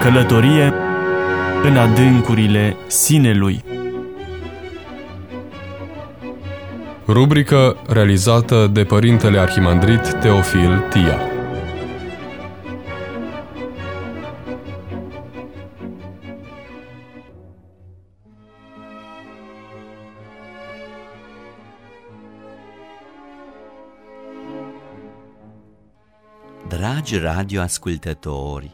Călătorie în adâncurile sinelui. Rubrică realizată de Părintele Arhimandrit Teofil Tia. Dragi radioascultători,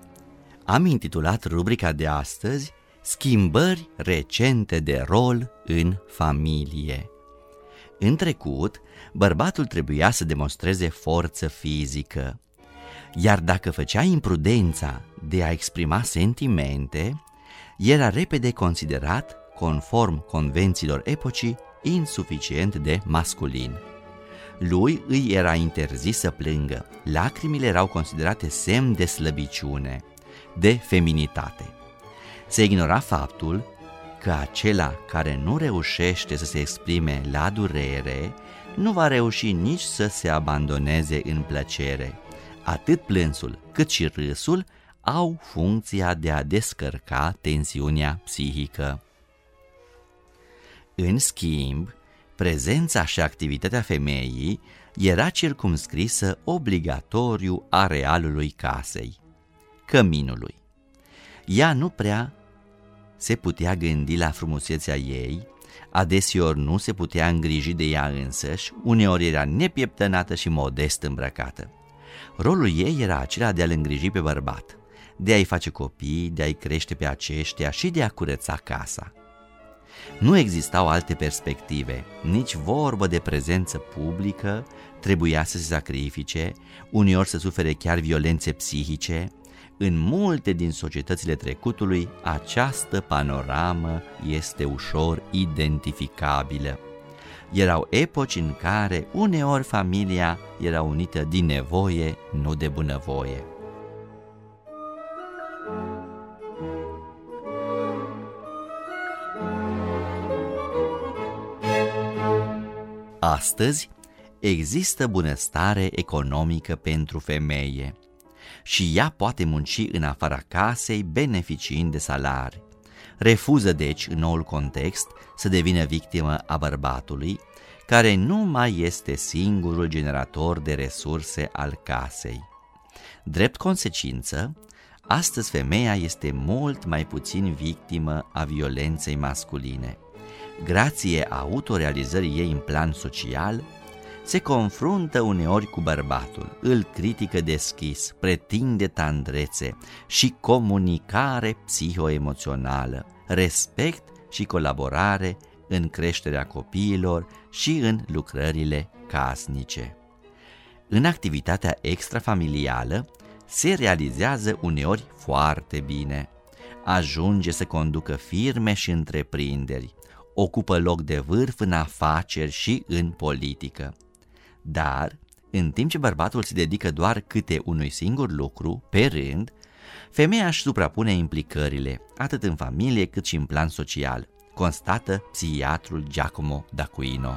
am intitulat rubrica de astăzi Schimbări recente de rol în familie. În trecut, bărbatul trebuia să demonstreze forță fizică, iar dacă făcea imprudența de a exprima sentimente, era repede considerat, conform convențiilor epocii, insuficient de masculin. Lui îi era interzis să plângă, lacrimile erau considerate semn de slăbiciune, de feminitate. Se ignora faptul că acela care nu reușește să se exprime la durere, nu va reuși nici să se abandoneze în plăcere. Atât plânsul cât și râsul au funcția de a descărca tensiunea psihică. În schimb, prezența și activitatea femeii era circumscrisă obligatoriu arealului casei, căminului. Ea nu prea se putea gândi la frumusețea ei, adeseori nu se putea îngriji de ea însăși, uneori era nepieptănată și modest îmbrăcată. Rolul ei era acela de a-l îngriji pe bărbat, de a-i face copii, de a-i crește pe aceștia și de a curăța casa. Nu existau alte perspective, nici vorbă de prezență publică, trebuia să se sacrifice, uneori să sufere chiar violențe psihice, în multe din societățile trecutului, această panoramă este ușor identificabilă. Erau epoci în care uneori familia era unită din nevoie, nu de bunăvoie. Astăzi există bunăstare economică pentru femeie și ea poate munci în afara casei beneficiind de salari. Refuză deci, în noul context, să devină victimă a bărbatului, care nu mai este singurul generator de resurse al casei. Drept consecință, astăzi femeia este mult mai puțin victimă a violenței masculine. Grație autorealizării ei în plan social, se confruntă uneori cu bărbatul, îl critică deschis, pretinde tandrețe și comunicare psihoemoțională, respect și colaborare în creșterea copiilor și în lucrările casnice. În activitatea extrafamilială se realizează uneori foarte bine. Ajunge să conducă firme și întreprinderi, ocupă loc de vârf în afaceri și în politică. Dar, în timp ce bărbatul se dedică doar câte unui singur lucru, pe rând, femeia își suprapune implicările, atât în familie cât și în plan social, constată psihiatrul Giacomo D'Aquino.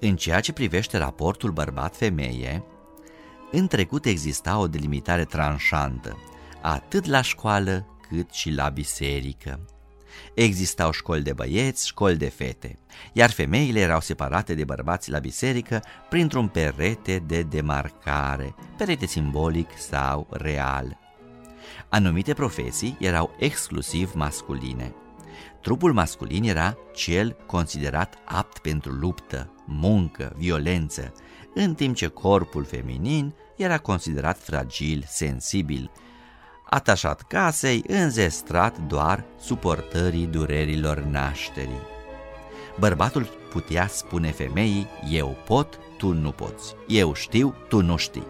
În ceea ce privește raportul bărbat-femeie, în trecut exista o delimitare tranșantă, atât la școală cât și la biserică. Existau școli de băieți, școli de fete, iar femeile erau separate de bărbați la biserică printr-un perete de demarcare, perete simbolic sau real. Anumite profesii erau exclusiv masculine. Trupul masculin era cel considerat apt pentru luptă, muncă, violență, în timp ce corpul feminin era considerat fragil, sensibil, atașat casei, înzestrat doar suportării durerilor nașterii. Bărbatul putea spune femeii, eu pot, tu nu poți, eu știu, tu nu știi,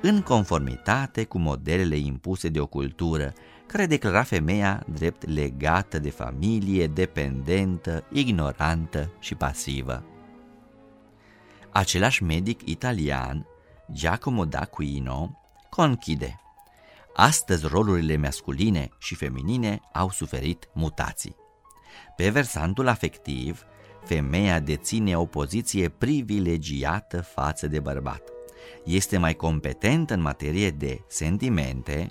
în conformitate cu modelele impuse de o cultură care declara femeia drept legată de familie, dependentă, ignorantă și pasivă. Același medic italian Giacomo d'Aquino conchide Astăzi rolurile masculine și feminine au suferit mutații. Pe versantul afectiv, femeia deține o poziție privilegiată față de bărbat. Este mai competentă în materie de sentimente,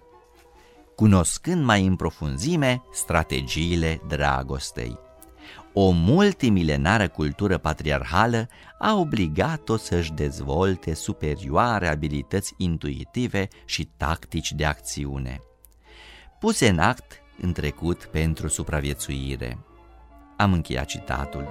cunoscând mai în profunzime strategiile dragostei. O multimilenară cultură patriarhală a obligat-o să-și dezvolte superioare abilități intuitive și tactici de acțiune. Puse în act în trecut pentru supraviețuire. Am încheiat citatul.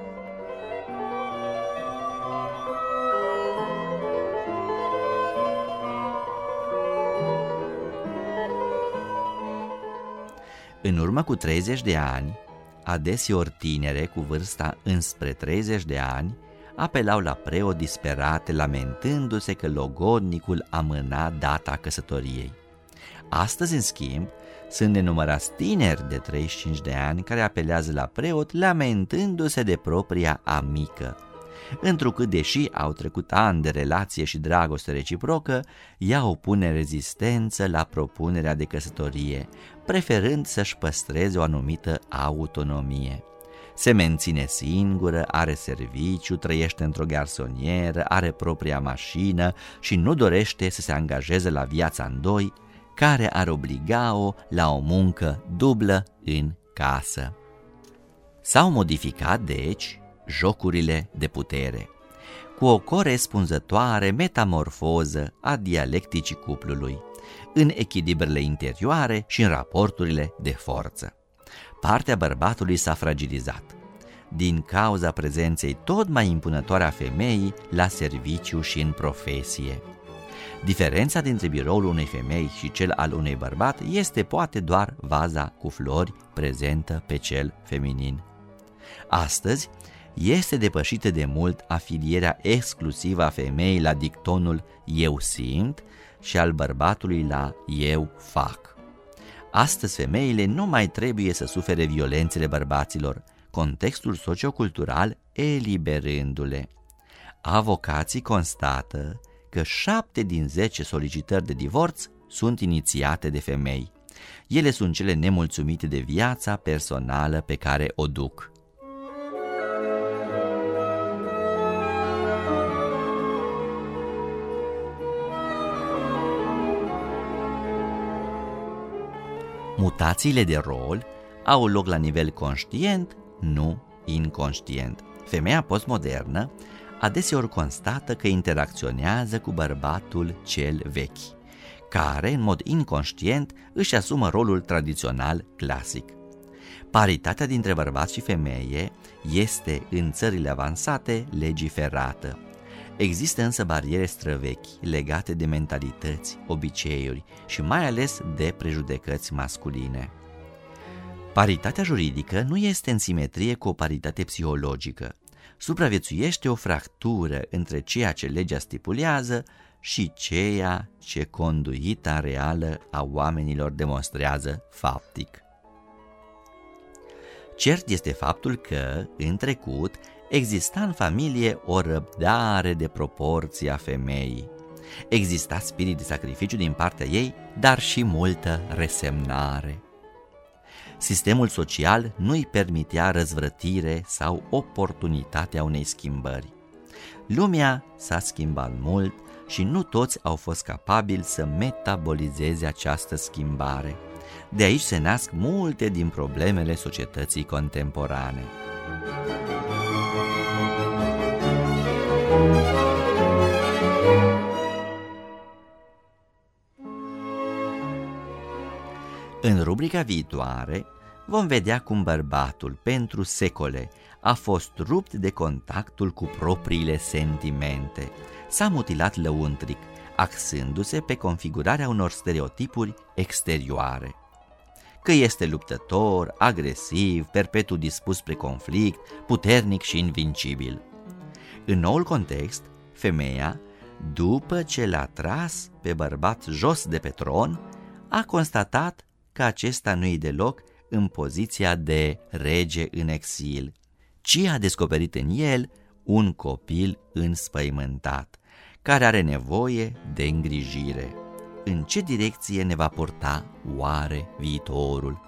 În urmă cu 30 de ani, adeseori tinere cu vârsta înspre 30 de ani, apelau la preot disperate, lamentându-se că logodnicul amâna data căsătoriei. Astăzi, în schimb, sunt nenumărați tineri de 35 de ani care apelează la preot lamentându-se de propria amică. Întrucât, deși au trecut ani de relație și dragoste reciprocă, ea opune rezistență la propunerea de căsătorie, preferând să-și păstreze o anumită autonomie. Se menține singură, are serviciu, trăiește într-o garsonieră, are propria mașină și nu dorește să se angajeze la viața în doi, care ar obliga-o la o muncă dublă în casă. S-au modificat, deci, jocurile de putere, cu o corespunzătoare metamorfoză a dialecticii cuplului, în echilibrele interioare și în raporturile de forță. Partea bărbatului s-a fragilizat, din cauza prezenței tot mai impunătoare a femeii la serviciu și în profesie. Diferența dintre biroul unei femei și cel al unui bărbat este poate doar vaza cu flori prezentă pe cel feminin. Astăzi este depășită de mult afilierea exclusivă a femeii la dictonul eu simt și al bărbatului la eu fac. Astăzi femeile nu mai trebuie să sufere violențele bărbaților, contextul sociocultural eliberându-le. Avocații constată că șapte din zece solicitări de divorț sunt inițiate de femei. Ele sunt cele nemulțumite de viața personală pe care o duc. Mutațiile de rol au loc la nivel conștient, nu inconștient. Femeia postmodernă adeseori constată că interacționează cu bărbatul cel vechi, care, în mod inconștient, își asumă rolul tradițional clasic. Paritatea dintre bărbați și femeie este, în țările avansate, legiferată. Există însă bariere străvechi legate de mentalități, obiceiuri și mai ales de prejudecăți masculine. Paritatea juridică nu este în simetrie cu o paritate psihologică. Supraviețuiește o fractură între ceea ce legea stipulează și ceea ce conduita reală a oamenilor demonstrează faptic. Cert este faptul că, în trecut, exista în familie o răbdare de proporție a femeii. Exista spirit de sacrificiu din partea ei, dar și multă resemnare. Sistemul social nu îi permitea răzvrătire sau oportunitatea unei schimbări. Lumea s-a schimbat mult și nu toți au fost capabili să metabolizeze această schimbare. De aici se nasc multe din problemele societății contemporane. În rubrica viitoare vom vedea cum bărbatul, pentru secole, a fost rupt de contactul cu propriile sentimente. S-a mutilat lăuntric, axându-se pe configurarea unor stereotipuri exterioare. Că este luptător, agresiv, perpetu dispus spre conflict, puternic și invincibil. În noul context, femeia, după ce l-a tras pe bărbat jos de pe tron, a constatat că acesta nu-i deloc în poziția de rege în exil, ci a descoperit în el un copil înspăimântat, care are nevoie de îngrijire. În ce direcție ne va purta oare viitorul?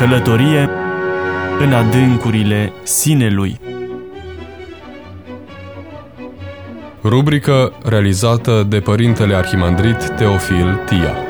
Călătorie în adâncurile sinelui. Rubrică realizată de Părintele Arhimandrit Teofil Tia.